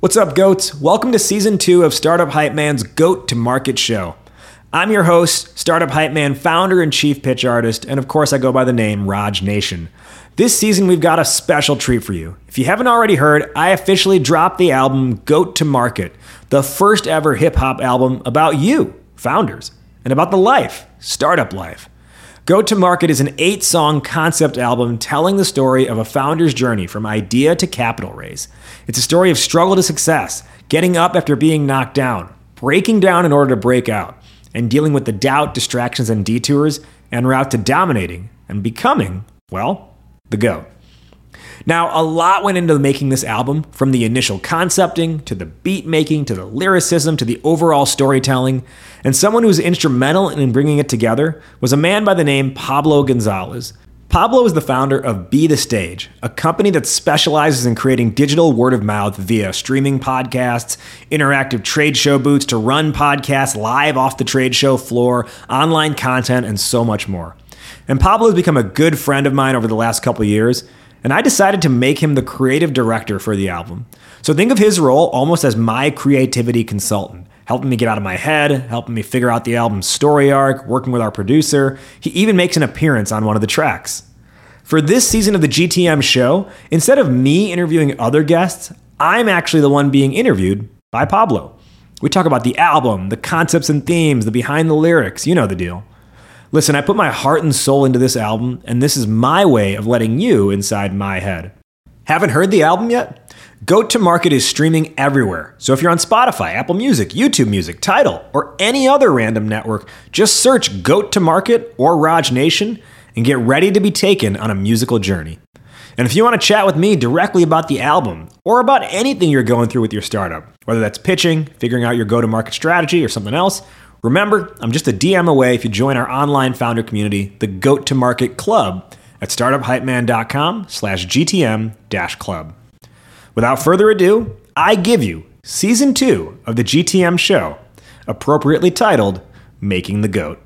What's up, goats? Welcome to season two of Startup Hype Man's Goat to Market show. I'm your host, Startup Hype Man founder and chief pitch artist, and of course, I go by the name Raj Nation. This season, we've got a special treat for you. If you haven't already heard, I officially dropped the album Goat to Market, the first ever hip hop album about you, founders, and about the life, startup life. Goat to Market is an eight song concept album telling the story of a founder's journey from idea to capital raise. It's a story of struggle to success, getting up after being knocked down, breaking down in order to break out, and dealing with the doubt, distractions, and detours en route to dominating and becoming, well, the GOAT. Now, a lot went into making this album, from the initial concepting to the beat making to the lyricism to the overall storytelling. And someone who was instrumental in bringing it together was a man by the name Pablo Gonzalez. Pablo is the founder of Be the Stage, a company that specializes in creating digital word of mouth via streaming podcasts, interactive trade show booths to run podcasts live off the trade show floor, online content, and so much more. And Pablo has become a good friend of mine over the last couple years, and I decided to make him the creative director for the album. So think of his role almost as my creativity consultant, helping me get out of my head, helping me figure out the album's story arc, working with our producer. He even makes an appearance on one of the tracks. For this season of the GTM show, instead of me interviewing other guests, I'm actually the one being interviewed by Pablo. We talk about the album, the concepts and themes, the behind the lyrics, you know the deal. Listen, I put my heart and soul into this album, and this is my way of letting you inside my head. Haven't heard the album yet? Goat to Market is streaming everywhere. So if you're on Spotify, Apple Music, YouTube Music, Tidal, or any other random network, just search Goat to Market or Raj Nation and get ready to be taken on a musical journey. And if you want to chat with me directly about the album or about anything you're going through with your startup, whether that's pitching, figuring out your go to market strategy, or something else, Remember, I'm just a DM away if you join our online founder community, the Goat to Market Club, at startuphypeman.com slash GTM dash club. Without further ado, I give you season two of the GTM show, appropriately titled Making the Goat.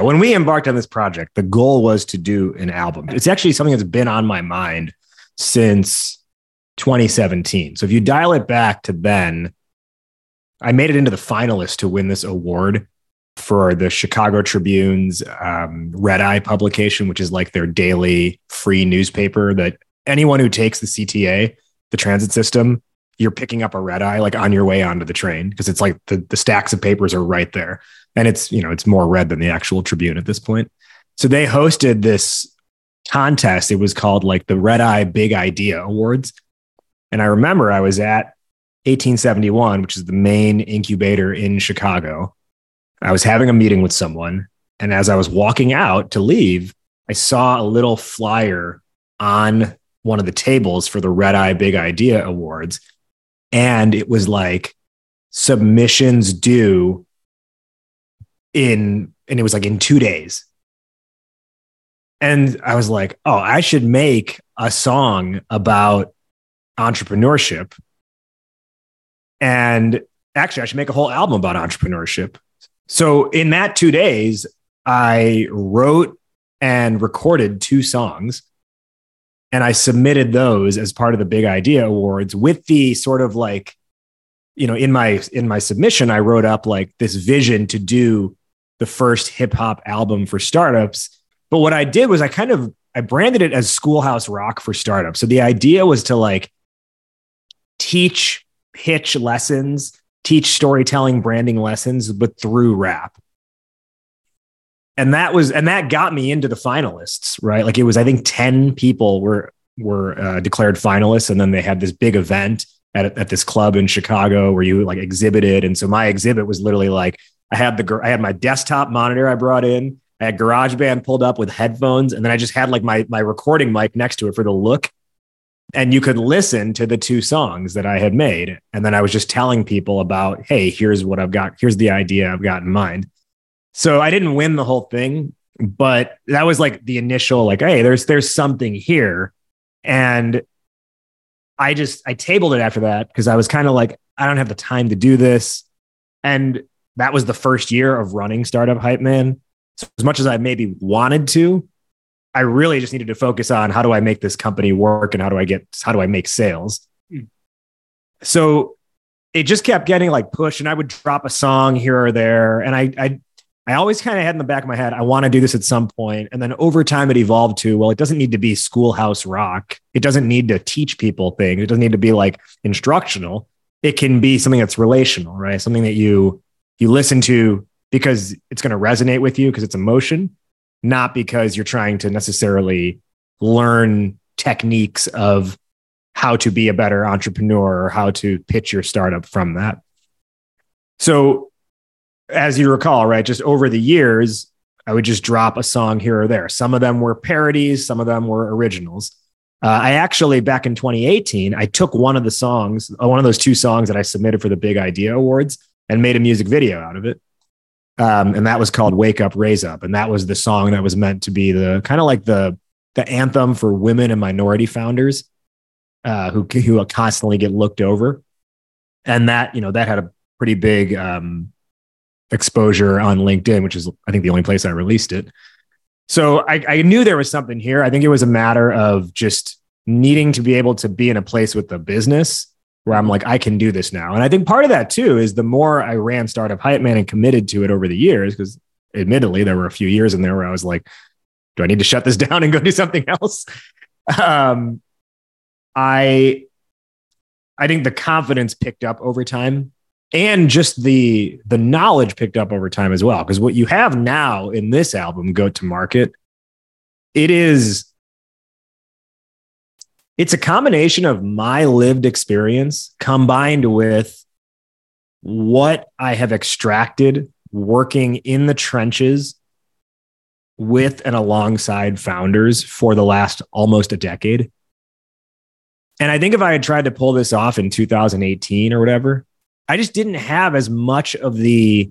When we embarked on this project, the goal was to do an album. It's actually something that's been on my mind since 2017. So if you dial it back to then, I made it into the finalists to win this award for the Chicago Tribune's um, Red Eye publication, which is like their daily free newspaper that anyone who takes the CTA, the transit system, you're picking up a red eye like on your way onto the train because it's like the, the stacks of papers are right there. And it's, you know, it's more red than the actual Tribune at this point. So they hosted this contest. It was called like the Red Eye Big Idea Awards. And I remember I was at 1871, which is the main incubator in Chicago. I was having a meeting with someone. And as I was walking out to leave, I saw a little flyer on one of the tables for the Red Eye Big Idea Awards. And it was like submissions due in, and it was like in two days. And I was like, oh, I should make a song about entrepreneurship and actually, I should make a whole album about entrepreneurship. So, in that two days, I wrote and recorded two songs and I submitted those as part of the Big Idea Awards with the sort of like, you know, in my in my submission, I wrote up like this vision to do the first hip hop album for startups. But what I did was I kind of I branded it as Schoolhouse Rock for startups. So the idea was to like teach pitch lessons, teach storytelling, branding lessons, but through rap. And that was, and that got me into the finalists, right? Like it was, I think 10 people were, were uh, declared finalists. And then they had this big event at, at this club in Chicago where you like exhibited. And so my exhibit was literally like, I had the, I had my desktop monitor I brought in. I had GarageBand pulled up with headphones, and then I just had like my my recording mic next to it for the look and you could listen to the two songs that I had made. And then I was just telling people about, hey, here's what I've got. Here's the idea I've got in mind. So I didn't win the whole thing, but that was like the initial, like, hey, there's there's something here. And I just I tabled it after that because I was kind of like, I don't have the time to do this. And that was the first year of running Startup Hype Man. So as much as I maybe wanted to, I really just needed to focus on how do I make this company work and how do I get how do I make sales. Hmm. so it just kept getting like pushed and I would drop a song here or there. And I, I, I always kind of had in the back of my head, I want to do this at some point. And then over time it evolved to, well, it doesn't need to be schoolhouse rock. It doesn't need to teach people things. It doesn't need to be like instructional. It can be something that's relational, right? Something that you, you listen to because it's going to resonate with you because it's emotion, not because you're trying to necessarily learn techniques of how to be a better entrepreneur or how to pitch your startup from that. So, as you recall, right, just over the years, I would just drop a song here or there. Some of them were parodies, some of them were originals. Uh, I actually, back in 2018, I took one of the songs, uh, one of those two songs that I submitted for the Big Idea Awards, and made a music video out of it. Um, and that was called "Wake Up, Raise Up," and that was the song that was meant to be the kind of like the the anthem for women and minority founders uh, who who constantly get looked over, and that you know that had a pretty big um, exposure on LinkedIn, which is I think the only place I released it. So I, I knew there was something here. I think it was a matter of just needing to be able to be in a place with the business where I'm like, I can do this now. And I think part of that too is the more I ran Startup Hype Man and committed to it over the years, because admittedly, there were a few years in there where I was like, do I need to shut this down and go do something else? Um, I I think the confidence picked up over time and just the the knowledge picked up over time as well because what you have now in this album go to market it is it's a combination of my lived experience combined with what I have extracted working in the trenches with and alongside founders for the last almost a decade. And I think if I had tried to pull this off in 2018 or whatever, I just didn't have as much of the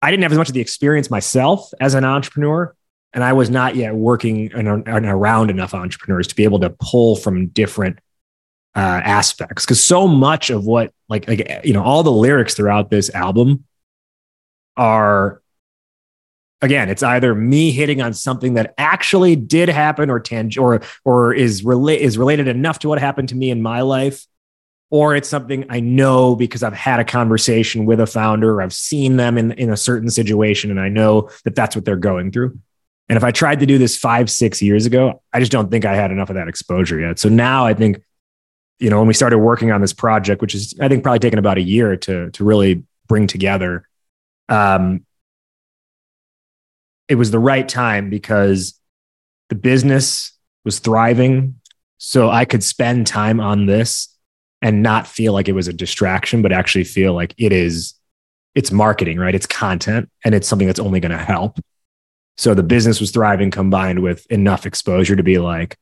I didn't have as much of the experience myself as an entrepreneur. And I was not yet working and around enough entrepreneurs to be able to pull from different uh, aspects. Cause so much of what, like, like, you know, all the lyrics throughout this album are again, it's either me hitting on something that actually did happen or tang- or or is rela- is related enough to what happened to me in my life, or it's something I know because I've had a conversation with a founder, I've seen them in in a certain situation, and I know that that's what they're going through. And if I tried to do this five six years ago, I just don't think I had enough of that exposure yet. So now I think, you know, when we started working on this project, which is I think probably taken about a year to to really bring together. Um, it was the right time because the business was thriving. So I could spend time on this and not feel like it was a distraction, but actually feel like it is, it's marketing, right? It's content and it's something that's only going to help. So the business was thriving combined with enough exposure to be like,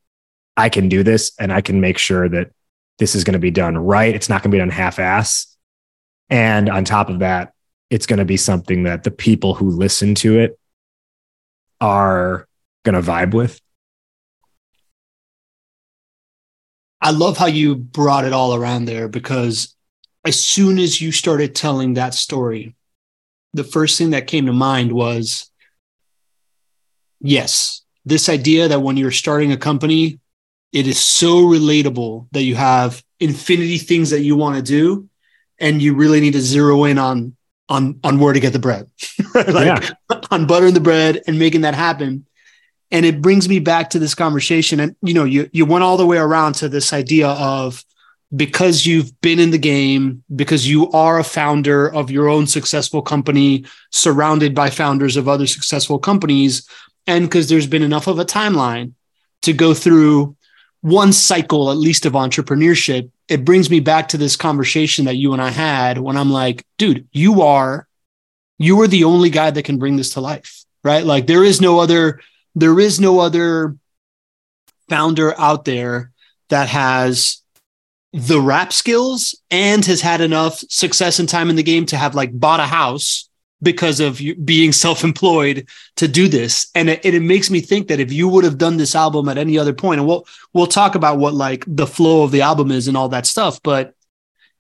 I can do this and I can make sure that this is going to be done right. It's not going to be done half ass. And on top of that, it's going to be something that the people who listen to it are going to vibe with. I love how you brought it all around there because as soon as you started telling that story, the first thing that came to mind was yes, this idea that when you're starting a company, it is so relatable that you have infinity things that you want to do and you really need to zero in on on on where to get the bread, like yeah. on buttering the bread and making that happen. And it brings me back to this conversation. And you know, you you went all the way around to this idea of because you've been in the game, because you are a founder of your own successful company, surrounded by founders of other successful companies, and because there's been enough of a timeline to go through one cycle at least of entrepreneurship it brings me back to this conversation that you and I had when I'm like, dude, you are, you are the only guy that can bring this to life, right? Like there is no other, there is no other founder out there that has the rap skills and has had enough success and time in the game to have like bought a house because of being self-employed to do this and it, it, makes me think that if you would have done this album at any other point and we'll we'll talk about what like the flow of the album is and all that stuff but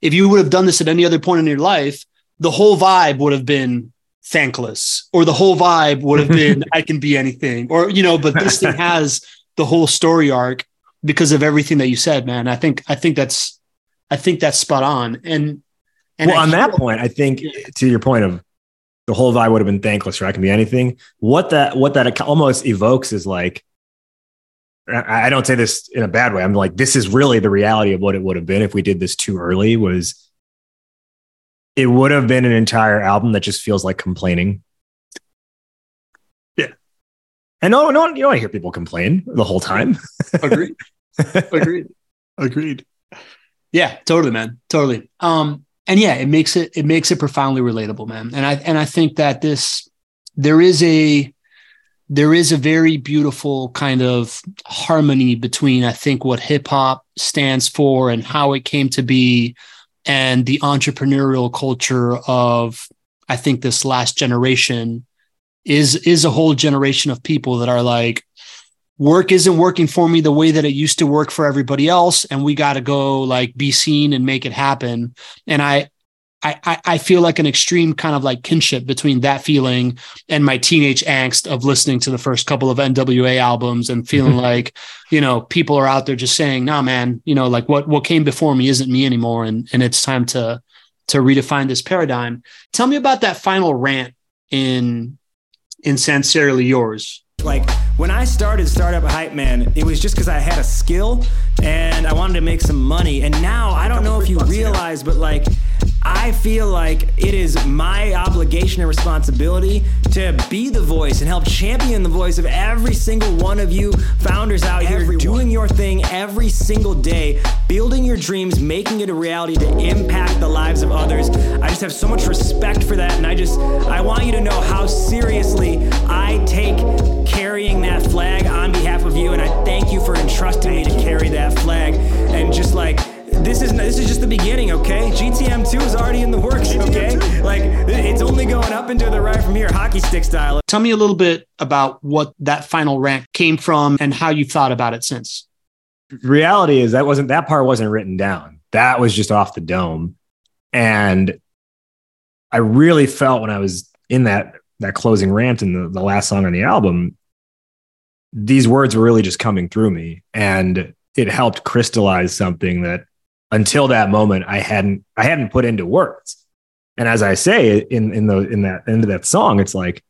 if you would have done this at any other point in your life the whole vibe would have been thankless or the whole vibe would have been i can be anything or you know but this thing has the whole story arc because of everything that you said man i think i think that's I think that's spot on. And, and well, I on that point, I think Yeah. to your point of the whole vibe would have been thankless, or I can be anything. What that what that almost evokes is like, I I don't say this in a bad way. I'm like, this is really the reality of what it would have been if we did this too early. Was it would have been an entire album that just feels like complaining. Yeah. And no, no, you don't hear people complain the whole time. Agreed. Agreed. Agreed. Yeah, totally, man. Totally. Um, and yeah, it makes it it makes it profoundly relatable, man. And I and I think that this there is a there is a very beautiful kind of harmony between I think what hip hop stands for and how it came to be and the entrepreneurial culture of I think this last generation is is a whole generation of people that are like work isn't working for me the way that it used to work for everybody else and we got to go like be seen and make it happen. And I, I i feel like an extreme kind of like kinship between that feeling and my teenage angst of listening to the first couple of nwa albums and feeling like you know people are out there just saying nah man you know like what what came before me isn't me anymore and and it's time to to redefine this paradigm. Tell me about that final rant in in sincerely yours Like when I started Startup Hype Man, it was just because I had a skill and I wanted to make some money. And now I don't know if you realize, but like feel like it is my obligation and responsibility to be the voice and help champion the voice of every single one of you founders out here doing your thing every single day, building your dreams, making it a reality to impact the lives of others. I just have so much respect for that and I just I want you to know how seriously I take carrying that flag on behalf of you and I thank you for entrusting me to carry that flag and just like this is this is just the beginning, okay? GTM two is already in the works, okay? Like it's only going up into the right from here, hockey stick style. Tell me a little bit about what that final rant came from and how you've thought about it since. reality is that wasn't that part wasn't written down. That was just off the dome. And I really felt when I was in that that closing rant in the, the last song on the album, these words were really just coming through me. And it helped crystallize something that until that moment I hadn't I hadn't put into words. And as I say in in the in that end of that song, it's like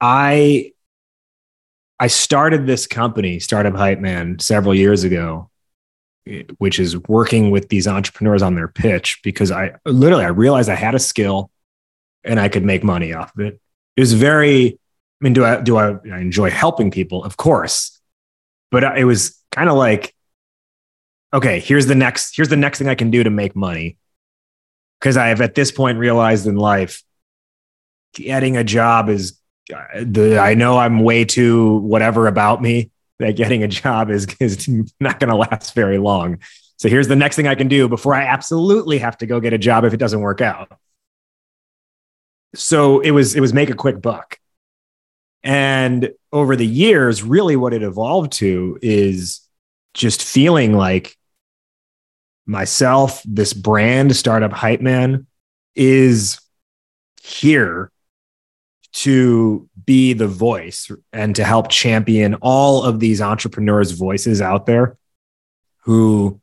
I I started this company, Startup Hype Man, several years ago, which is working with these entrepreneurs on their pitch because I literally I realized I had a skill and I could make money off of it. It was very, I mean, do I do I, I enjoy helping people? Of course, but it was kind of like, okay, here's the next here's the next thing I can do to make money because I have at this point realized in life, getting a job is uh, the I know I'm way too whatever about me that getting a job is is not going to last very long. So here's the next thing I can do before I absolutely have to go get a job if it doesn't work out. So it was it was make a quick buck. And over the years, really what it evolved to is just feeling like myself, this brand, Startup Hype Man, is here to be the voice and to help champion all of these entrepreneurs' voices out there who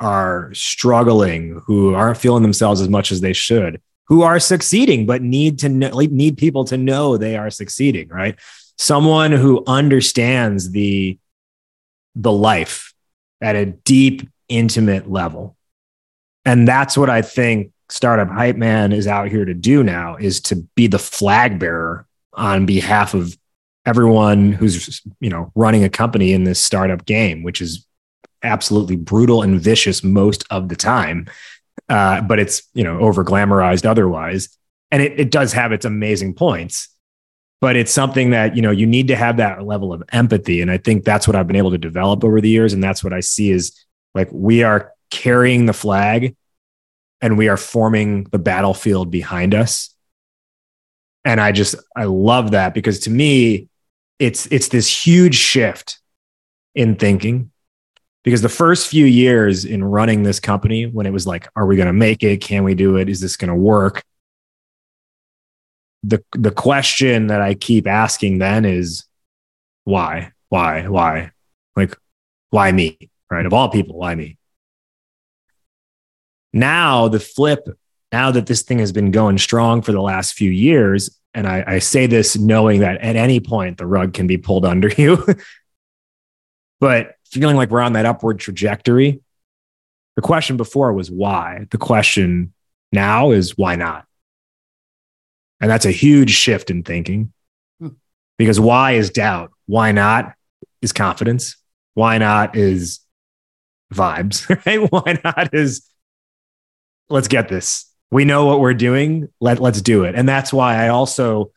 are struggling, who aren't feeling themselves as much as they should, who are succeeding but need to know, need people to know they are succeeding, right? Someone who understands the the life at a deep, intimate level. And that's what I think startup hype man is out here to do now is to be the flag bearer on behalf of everyone who's you know running a company in this startup game which is absolutely brutal and vicious most of the time. Uh, but it's you know over glamorized otherwise. And it, it does have its amazing points but it's something that you know you need to have that level of empathy. And i think that's what i've been able to develop over the years. And that's what i see is like we are carrying the flag and we are forming the battlefield behind us. And i just i love that because to me it's it's this huge shift in thinking. Because the first few years in running this company when it was like are we going to make it? Can we do it? Is this going to work? The the question that i keep asking then is why why why? Like why me right of all people why me Now, the flip, now that this thing has been going strong for the last few years, and I, I say this knowing that at any point the rug can be pulled under you, but feeling like we're on that upward trajectory. The question before was why. The question now is why not? And that's a huge shift in thinking hmm. because why is doubt? Why not is confidence? Why not is vibes, right? Why not is let's get this. We know what we're doing. Let, let's do it. And that's why I also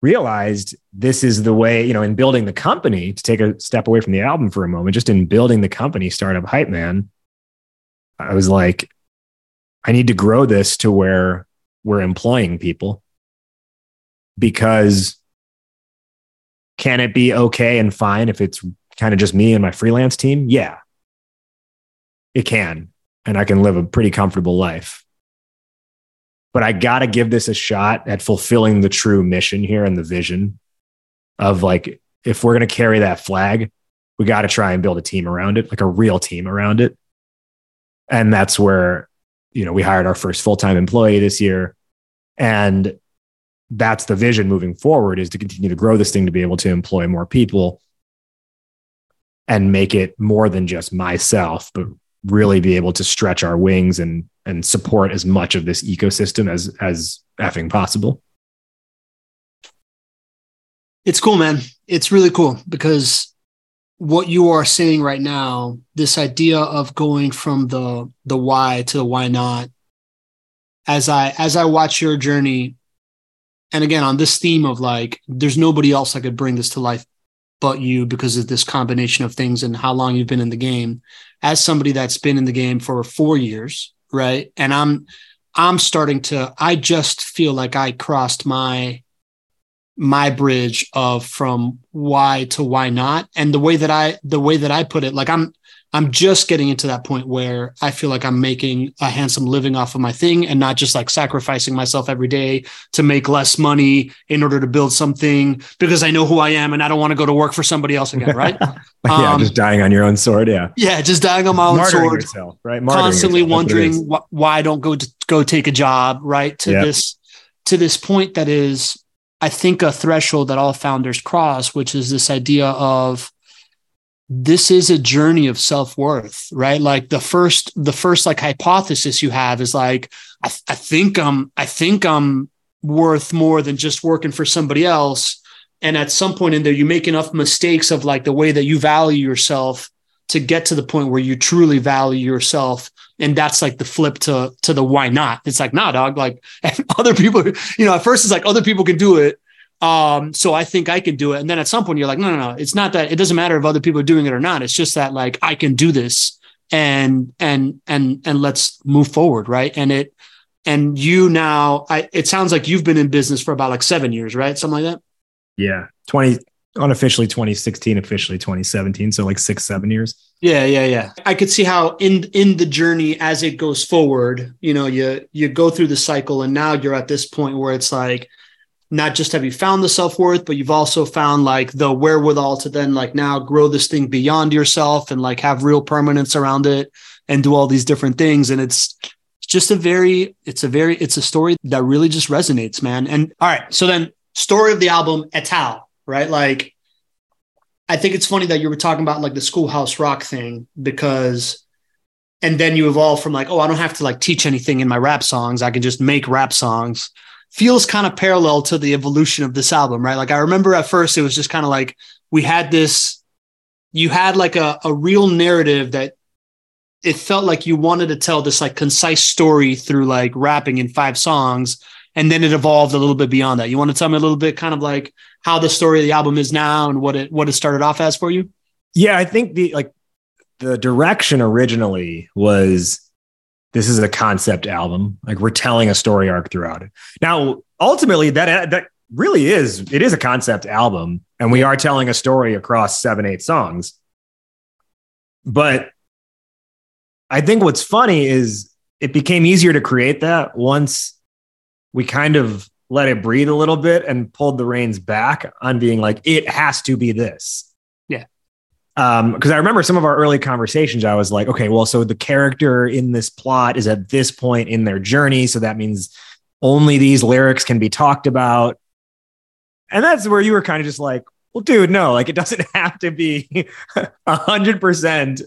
realized this is the way, you know, in building the company, to take a step away from the album for a moment, just in building the company, Startup Hype Man, I was like, I need to grow this to where we're employing people because can it be okay and fine if it's kind of just me and my freelance team? Yeah, it can. And I can live a pretty comfortable life. But I got to give this a shot at fulfilling the true mission here and the vision of like, if we're going to carry that flag, we got to try and build a team around it, like a real team around it. And that's where, you know, we hired our first full time employee this year. And that's the vision moving forward is to continue to grow this thing to be able to employ more people and make it more than just myself, but really be able to stretch our wings and and support as much of this ecosystem as as effing possible. It's cool, man. It's really cool because what you are saying right now, this idea of going from the the why to the why not, as I as I watch your journey, and again on this theme of like, there's nobody else that could bring this to life but you because of this combination of things and how long you've been in the game. As somebody that's been in the game for four years, right, and I'm I'm starting to. I just feel like I crossed my my bridge of from why to why not and the way that i the way that i put it like i'm i'm just getting into that point where i feel like i'm making a handsome living off of my thing and not just like sacrificing myself every day to make less money in order to build something because i know who i am and i don't want to go to work for somebody else again right? Yeah um, just dying on your own sword yeah. Yeah just dying on my own Martyring sword. yourself, right? Martyring constantly yourself. wondering wh- why i don't go to go take a job right? To yep. this to this point that is I think a threshold that all founders cross, which is this idea of this is a journey of self-worth, right? Like the first, the first like hypothesis you have is like, I, I think I'm, I think I'm worth more than just working for somebody else. And at some point in there, you make enough mistakes of like the way that you value yourself to get to the point where you truly value yourself and that's like the flip to to the why not it's like nah dog like other people you know at first it's like other people can do it um so i think i can do it. And then at some point you're like no no no it's not that it doesn't matter if other people are doing it or not. It's just that like i can do this and and and and let's move forward right? And it and you now i it sounds like you've been in business for about like seven years right? Something like that? Yeah. 20 unofficially 2016 officially 2017 so like six seven years. Yeah yeah yeah. I could see how in in the journey as it goes forward you know you you go through the cycle and now you're at this point where it's like not just have you found the self-worth but you've also found like the wherewithal to then like now grow this thing beyond yourself and like have real permanence around it and do all these different things and it's just a very it's a very it's a story that really just resonates man and all right so then story of the album etal right? Like, I think it's funny that you were talking about like the schoolhouse rock thing because, and then you evolve from like, oh, I don't have to like teach anything in my rap songs. I can just make rap songs. Feels kind of parallel to the evolution of this album, right? Like, I remember at first it was just kind of like we had this, you had like a, a real narrative that it felt like you wanted to tell this like concise story through like rapping in five songs and then it evolved a little bit beyond that. You want to tell me a little bit kind of like how the story of the album is now and what it what it started off as for you? Yeah, I think the like the direction originally was this is a concept album. Like we're telling a story arc throughout it. Now, ultimately, that that really is it is a concept album, and we are telling a story across seven, eight songs. But I think what's funny is it became easier to create that once we kind of let it breathe a little bit and pulled the reins back on being like, it has to be this. Um, yeah. because I remember some of our early conversations, I was like, okay, well, so the character in this plot is at this point in their journey. So that means only these lyrics can be talked about. And that's where you were kind of just like, well, dude, no, like it doesn't have to be a hundred percent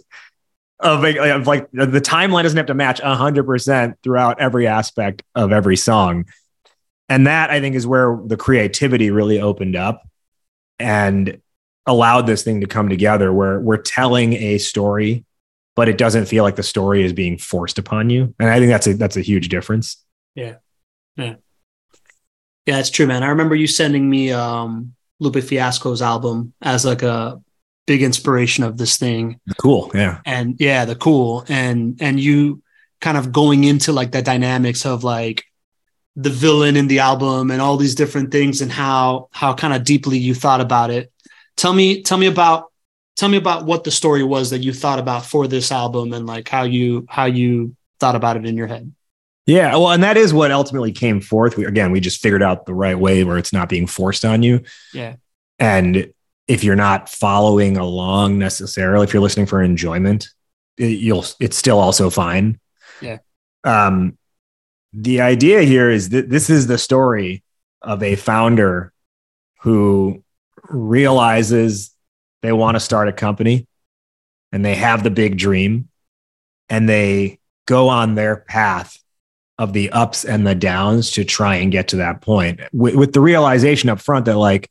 of, of like the timeline doesn't have to match a hundred percent throughout every aspect of every song. And that I think is where the creativity really opened up. And allowed this thing to come together where we're telling a story but it doesn't feel like the story is being forced upon you. And i think that's a that's a huge difference. Yeah. Yeah. Yeah it's true man. I remember you sending me um lupe fiasco's album as like a big inspiration of this thing. Cool yeah. And yeah the cool. And and you kind of going into like the dynamics of like the villain in the album and all these different things and how how kind of deeply you thought about it tell me tell me about tell me about what the story was that you thought about for this album and like how you how you thought about it in your head. Yeah well and that is what ultimately came forth. We again we just figured out the right way where it's not being forced on you. Yeah. And if you're not following along necessarily if you're listening for enjoyment it, you'll it's still also fine. Yeah. Um the idea here is that this is the story of a founder who realizes they want to start a company and they have the big dream and they go on their path of the ups and the downs to try and get to that point with, with, the realization up front that like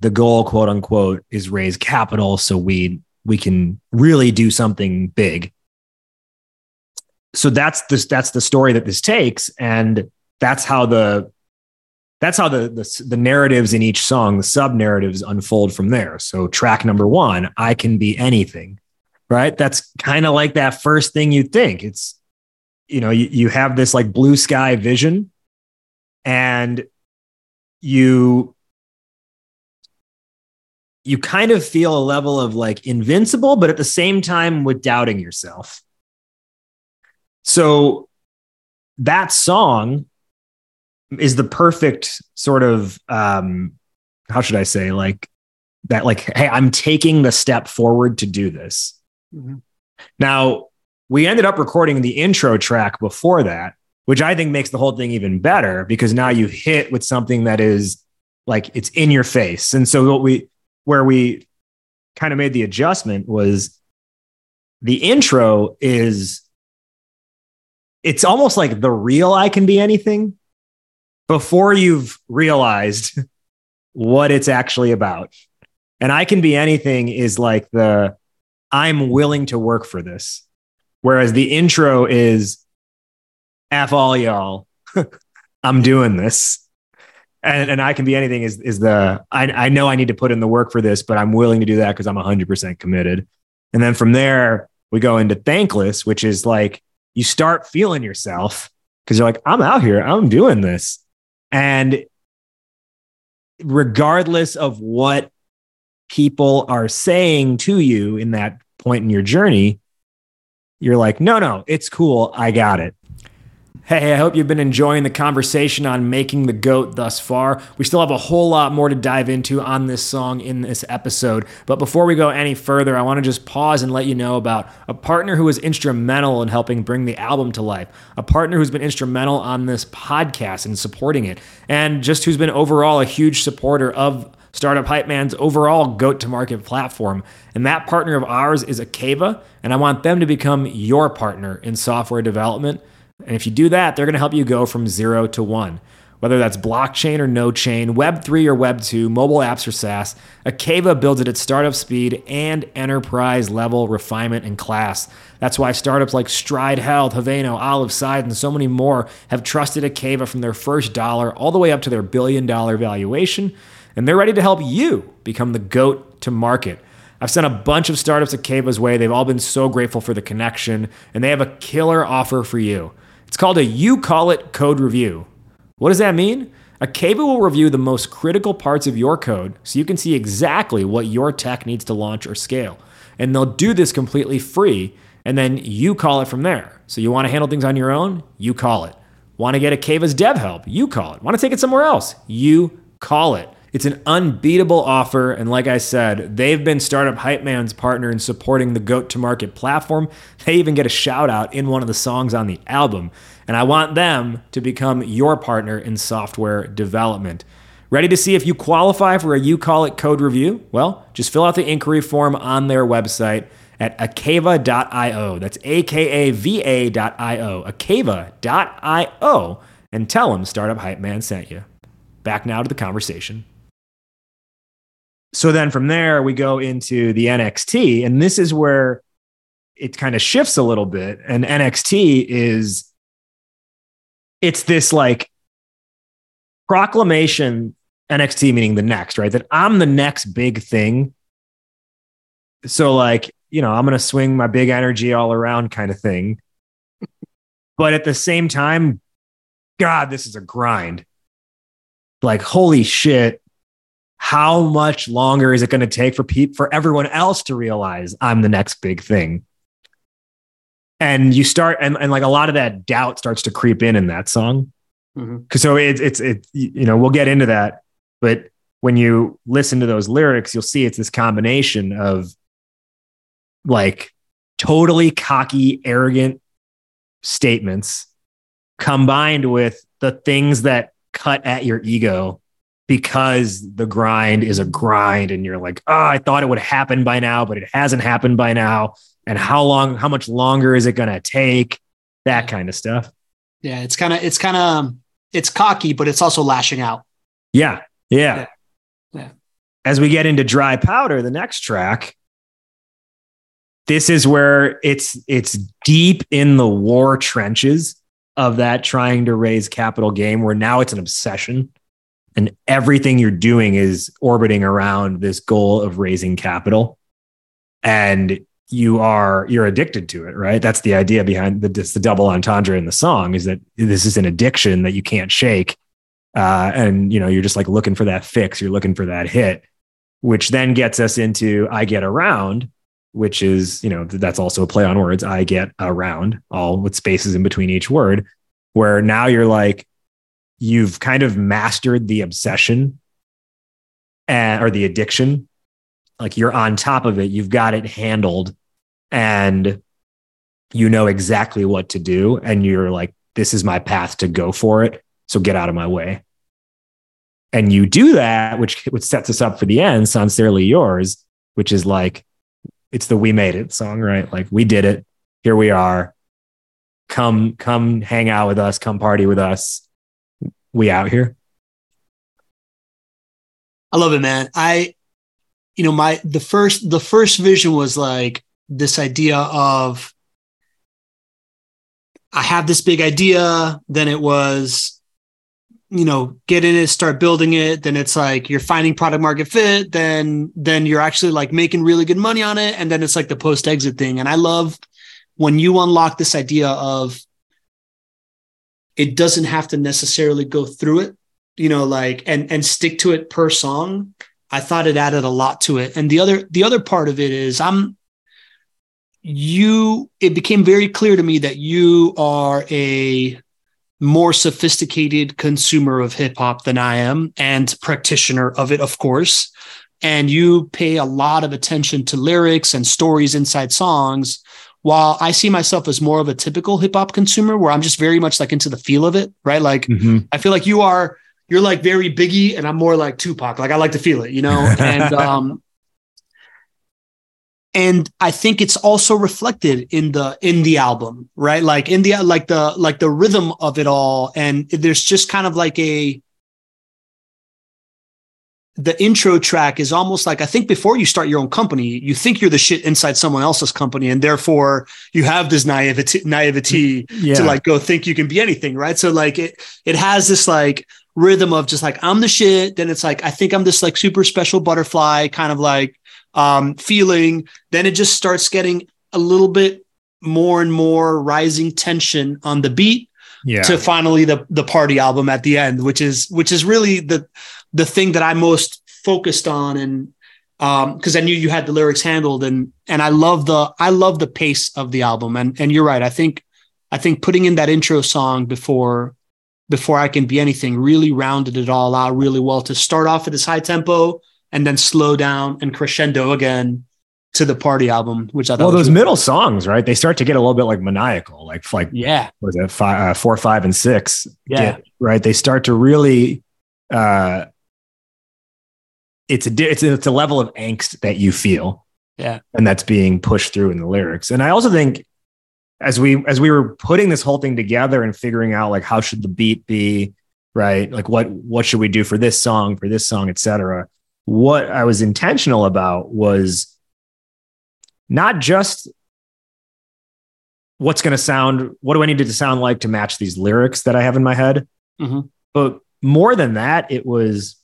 the goal quote unquote is raise capital so we we can really do something big. So that's this that's the story that this takes. And that's how the that's how the, the, the narratives in each song, the sub narratives unfold from there. So track number one, I can be anything, right? That's kind of like that first thing you think. It's, you know, you, you have this like blue sky vision and you, you kind of feel a level of like invincible, but at the same time with doubting yourself. So that song is the perfect sort of um how should I say like that like hey I'm taking the step forward to do this. Mm-hmm. Now we ended up recording the intro track before that, which I think makes the whole thing even better because now you hit with something that is like it's in your face. And so what we where we kind of made the adjustment was the intro is it's almost like the real I can be anything before you've realized what it's actually about. And I can be anything is like the I'm willing to work for this. Whereas the intro is F all y'all. I'm doing this. And, and I can be anything is, is the I, I know I need to put in the work for this, but I'm willing to do that because I'm 100% committed. And then from there, we go into thankless, which is like you start feeling yourself because you're like, I'm out here, I'm doing this. And regardless of what people are saying to you in that point in your journey, you're like, no, no, it's cool. I got it. Hey, I hope you've been enjoying the conversation on making the goat thus far. We still have a whole lot more to dive into on this song in this episode. But before we go any further, I want to just pause and let you know about a partner who was instrumental in helping bring the album to life, a partner who's been instrumental on this podcast and supporting it, and just who's been overall a huge supporter of Startup Hype Man's overall goat to market platform. And that partner of ours is Akava, and I want them to become your partner in software development. And if you do that, they're going to help you go from zero to one. Whether that's blockchain or no chain, Web3 or Web2, mobile apps or SaaS, Akava builds it at startup speed and enterprise level refinement and class. That's why startups like Stride Health, Haveno, Olive Side, and so many more have trusted Akava from their first dollar all the way up to their billion dollar valuation. And they're ready to help you become the GOAT to market. I've sent a bunch of startups Akava's way. They've all been so grateful for the connection, and they have a killer offer for you. It's called a You Call It code review. What does that mean? Akava will review the most critical parts of your code so you can see exactly what your tech needs to launch or scale. And they'll do this completely free, and then you call it from there. So you want to handle things on your own? You call it. Want to get Akava's dev help? You call it. Want to take it somewhere else? You call it. It's an unbeatable offer, and like I said, they've been Startup Hype Man's partner in supporting the Goat to Market platform. They even get a shout out in one of the songs on the album, and I want them to become your partner in software development. Ready to see if you qualify for a You Call It code review? Well, just fill out the inquiry form on their website at akava.io. That's A K A V A.io. Akava.io. And tell them Startup Hype Man sent you. Back now to the conversation. So then from there, we go into the NXT, and this is where it kind of shifts a little bit. And NXT is, it's this like proclamation, NXT meaning the next, right? That I'm the next big thing. So, like, you know, I'm going to swing my big energy all around kind of thing. But at the same time, God, this is a grind. Like, holy shit. How much longer is it going to take for people, for everyone else to realize I'm the next big thing? And you start, and, and like a lot of that doubt starts to creep in in that song. Mhm. Cause so it's, it's, it, you know, we'll get into that. But when you listen to those lyrics, you'll see it's this combination of like totally cocky, arrogant statements combined with the things that cut at your ego because the grind is a grind and you're like, oh, I thought it would happen by now, but it hasn't happened by now. And how long, how much longer is it going to take? That kind of stuff. Yeah, it's kind of it's kind of um, it's cocky, but it's also lashing out. Yeah. Yeah. Yeah. Yeah. As we get into dry powder, the next track, this is where it's it's deep in the war trenches of that trying to raise capital game where now it's an obsession and everything you're doing is orbiting around this goal of raising capital. And you are you're addicted to it right? That's the idea behind the, the double entendre in the song is that this is an addiction that you can't shake. Uh, and you know you're just like looking for that fix you're looking for that hit which then gets us into i get around which is you know that's also a play on words i get around all with spaces in between each word where now you're like you've kind of mastered the obsession and, or the addiction. Like you're on top of it. You've got it handled and you know exactly what to do. And you're like this is my path to go for it. So get out of my way. And you do that which which sets us up for the end sincerely yours which is like it's the we made it song right? Like we did it. Here we are. Come come hang out with us. Come party with us we out here I love it, man. I, you know, my the first the first vision was like this idea of I have this big idea. Then it was, you know, get in it, start building it. Then it's like you're finding product market fit. Then then you're actually like making really good money on it. And then it's like the post exit thing. And I love when you unlock this idea of it doesn't have to necessarily go through it you know like and and stick to it per song. I thought it added a lot to it. And the other the other part of it is i'm you it became very clear to me that you are a more sophisticated consumer of hip hop than i am and practitioner of it of course. And you pay a lot of attention to lyrics and stories inside songs while i see myself as more of a typical hip hop consumer where i'm just very much like into the feel of it right like I feel like you are you're like very Biggie, and I'm more like Tupac. Like I like to feel it, you know. And um, and I think it's also reflected in the in the album, right? Like in the like the like the rhythm of it all, and there's just kind of like a the intro track is almost like I think before you start your own company, you think you're the shit inside someone else's company, and therefore you have this naivety naivety yeah to like go think you can be anything, right? So like it it has this like rhythm of just like I'm the shit. Then it's like I think I'm this like super special butterfly kind of like um feeling. Then it just starts getting a little bit more and more rising tension on the beat yeah to finally the the party album at the end, which is which is really the the thing that I'm most focused on and um because I knew you had the lyrics handled and and I love the I love the pace of the album and and you're right I think I think putting in that intro song before before I can be anything, really rounded it all out really well to start off at this high tempo and then slow down and crescendo again to the party album, which I thought Well, those middle songs, right? They start to get a little bit like maniacal, like like yeah, what is it five, uh, four, five, and six? Yeah. get- right. They start to really. uh It's a it's a, it's a level of angst that you feel, Yeah. and that's being pushed through in the lyrics. And I also think, as we as we were putting this whole thing together and figuring out like how should the beat be, right? Like what what should we do for this song, for this song, etc. What I was intentional about was not just what's going to sound what do i need it to sound like to match these lyrics that i have in my head Mhm. but more than that it was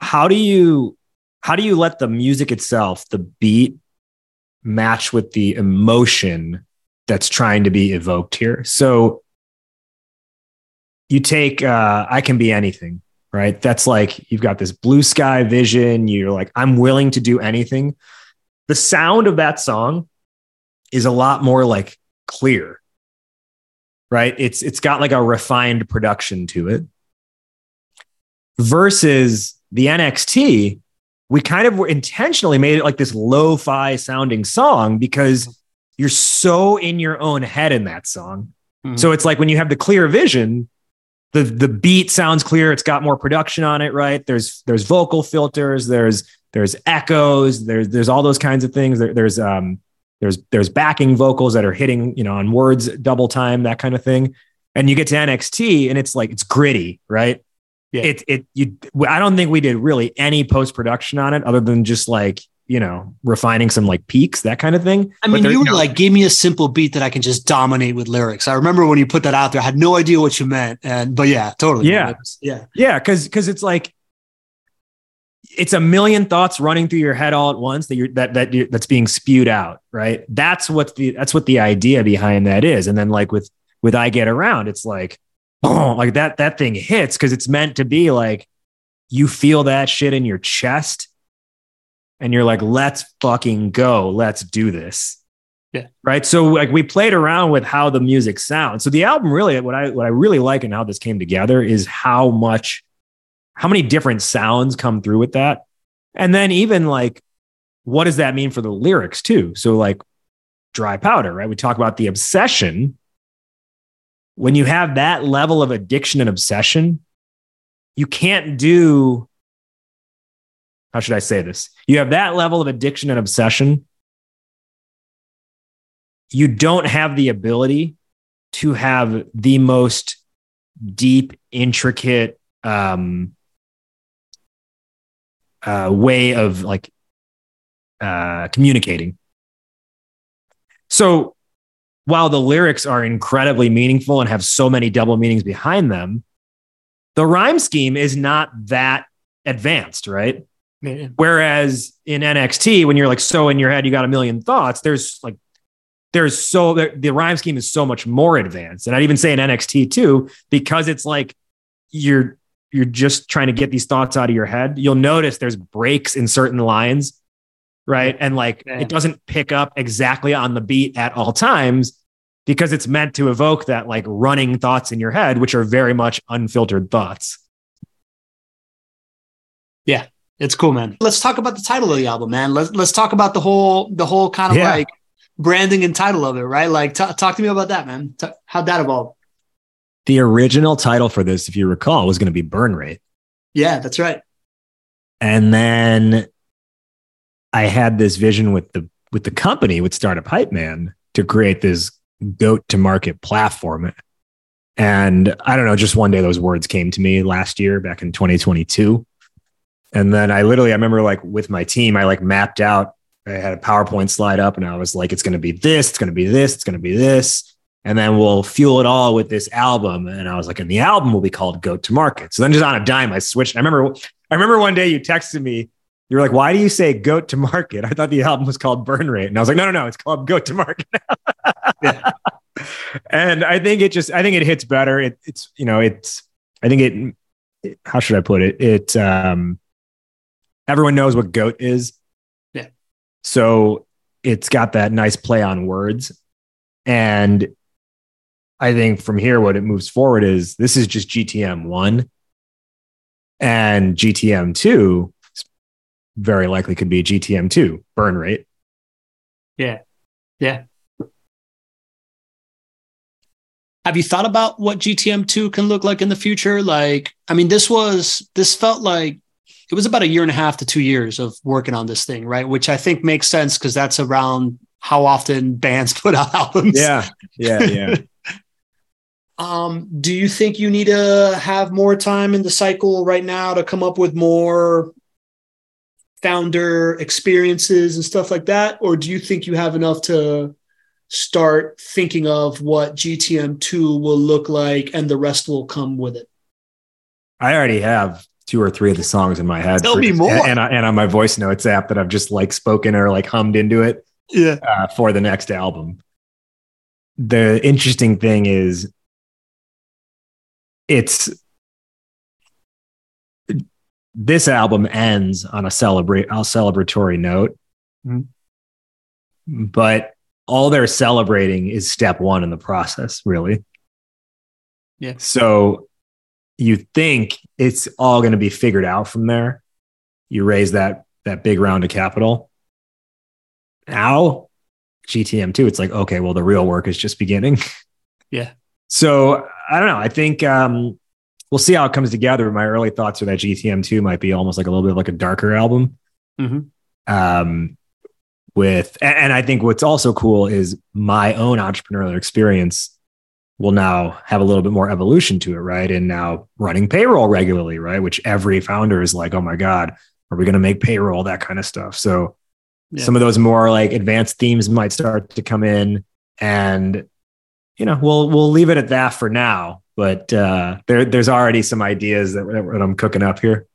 how do you how do you let the music itself the beat match with the emotion that's trying to be evoked here? So you take uh, i can be anything right? That's like you've got this blue sky vision you're like i'm willing to do anything. The sound of that song is a lot more like clear right? It's it's got like a refined production to it versus the NXT we kind of were intentionally made it like this lo-fi sounding song because you're so in your own head in that song. Mhm. so it's like when you have the clear vision the the beat sounds clear it's got more production on it right? There's there's vocal filters there's there's echoes there's there's all those kinds of things. There, there's um there's there's backing vocals that are hitting you know on words double time that kind of thing. And you get to NXT and it's like it's gritty right Yeah. it it you I don't think we did really any post production on it other than just like you know refining some like peaks that kind of thing I mean, there- you were know, like, give me a simple beat that I can just dominate with lyrics. I remember when you put that out there, I had no idea what you meant. And but yeah, totally. Yeah. Was- yeah. Yeah, because because it's like it's a million thoughts running through your head all at once that you're that that you're, that's being spewed out, right? That's what the that's what the idea behind that is. And then like with with I get around, it's like oh, like that that thing hits because it's meant to be like you feel that shit in your chest, and you're like, let's fucking go, let's do this. Yeah. Right. So like we played around with how the music sounds. So the album really what I what I really like and how this came together is how much how many different sounds come through with that. And then even like what does that mean for the lyrics too? So like dry powder, right? We talk about the obsession. When you have that level of addiction and obsession, you can't do how should I say this? You have that level of addiction and obsession you don't have the ability to have the most deep, intricate um, uh, way of like uh, communicating. So while the lyrics are incredibly meaningful and have so many double meanings behind them, the rhyme scheme is not that advanced, right? Whereas in NXT, when you're like so in your head, you got a million thoughts. There's like there's so the, the rhyme scheme is so much more advanced, and I'd even say in NXT too, because it's like you're you're just trying to get these thoughts out of your head. You'll notice there's breaks in certain lines, right? And like Yeah. it doesn't pick up exactly on the beat at all times because it's meant to evoke that like running thoughts in your head, which are very much unfiltered thoughts. Yeah, it's cool, man. Let's talk about the title of the album, man. Let's let's talk about the whole the whole kind of Yeah. like branding and title of it, right? Like, t- talk to me about that, man. T- how'd that evolve? The original title for this, if you recall, was going to be Burn Rate. Yeah, that's right. and then I had this vision with the with the company with Startup Hype Man to create this goat to market platform. And I don't know, just one day those words came to me last year back in 2022. And then I literally, I remember like with my team, I like mapped out, I had a PowerPoint slide up and I was like, it's going to be this, it's going to be this, it's going to be this. And then we'll fuel it all with this album. And I was like, and the album will be called Goat to Market. So then just on a dime, I switched. I remember I remember one day you texted me, you were like, why do you say goat to market? I thought the album was called Burn Rate. And I was like, no, no, no, it's called Goat to Market. Yeah. and I think it just, I think it hits better. It, it's, you know, it's, I think it, it, how should I put it? It, um, everyone knows what goat is. Yeah. So it's got that nice play on words. And I think from here, what it moves forward is this is just GTM one and GTM two very likely could be GTM two burn rate. Yeah. Yeah. Have you thought about what GTM two can look like in the future? Like, I mean, this was this felt like it was about a year and a half to two years of working on this thing, right? Which I think makes sense because that's around how often bands put out albums. Yeah, yeah, yeah. um, do you think you need to have more time in the cycle right now to come up with more founder experiences and stuff like that? Or do you think you have enough to start thinking of what GTM2 will look like and the rest will come with it? I already have two or three of the songs in my head. Tell me more. And, and on my voice notes app that I've just like spoken or like hummed into it Yeah. uh, for the next album. The interesting thing is, it's this album ends on a celebrate a celebratory note, Mhm. but all they're celebrating is step one in the process, really. Yeah. So you think it's all going to be figured out from there. You raise that that big round of capital. Now, GTM two, it's like okay, well, the real work is just beginning. Yeah. So I don't know. I think um, we'll see how it comes together. My early thoughts are that GTM two might be almost like a little bit of like a darker album. Mhm. Um, with and, and I think what's also cool is my own entrepreneurial experience will now have a little bit more evolution to it, right? And now running payroll regularly, right? Which every founder is like, oh my God, are we going to make payroll? That kind of stuff. So Yeah. some of those more like advanced themes might start to come in and you know, we'll we'll leave it at that for now. But uh, there there's already some ideas that, that I'm cooking up here.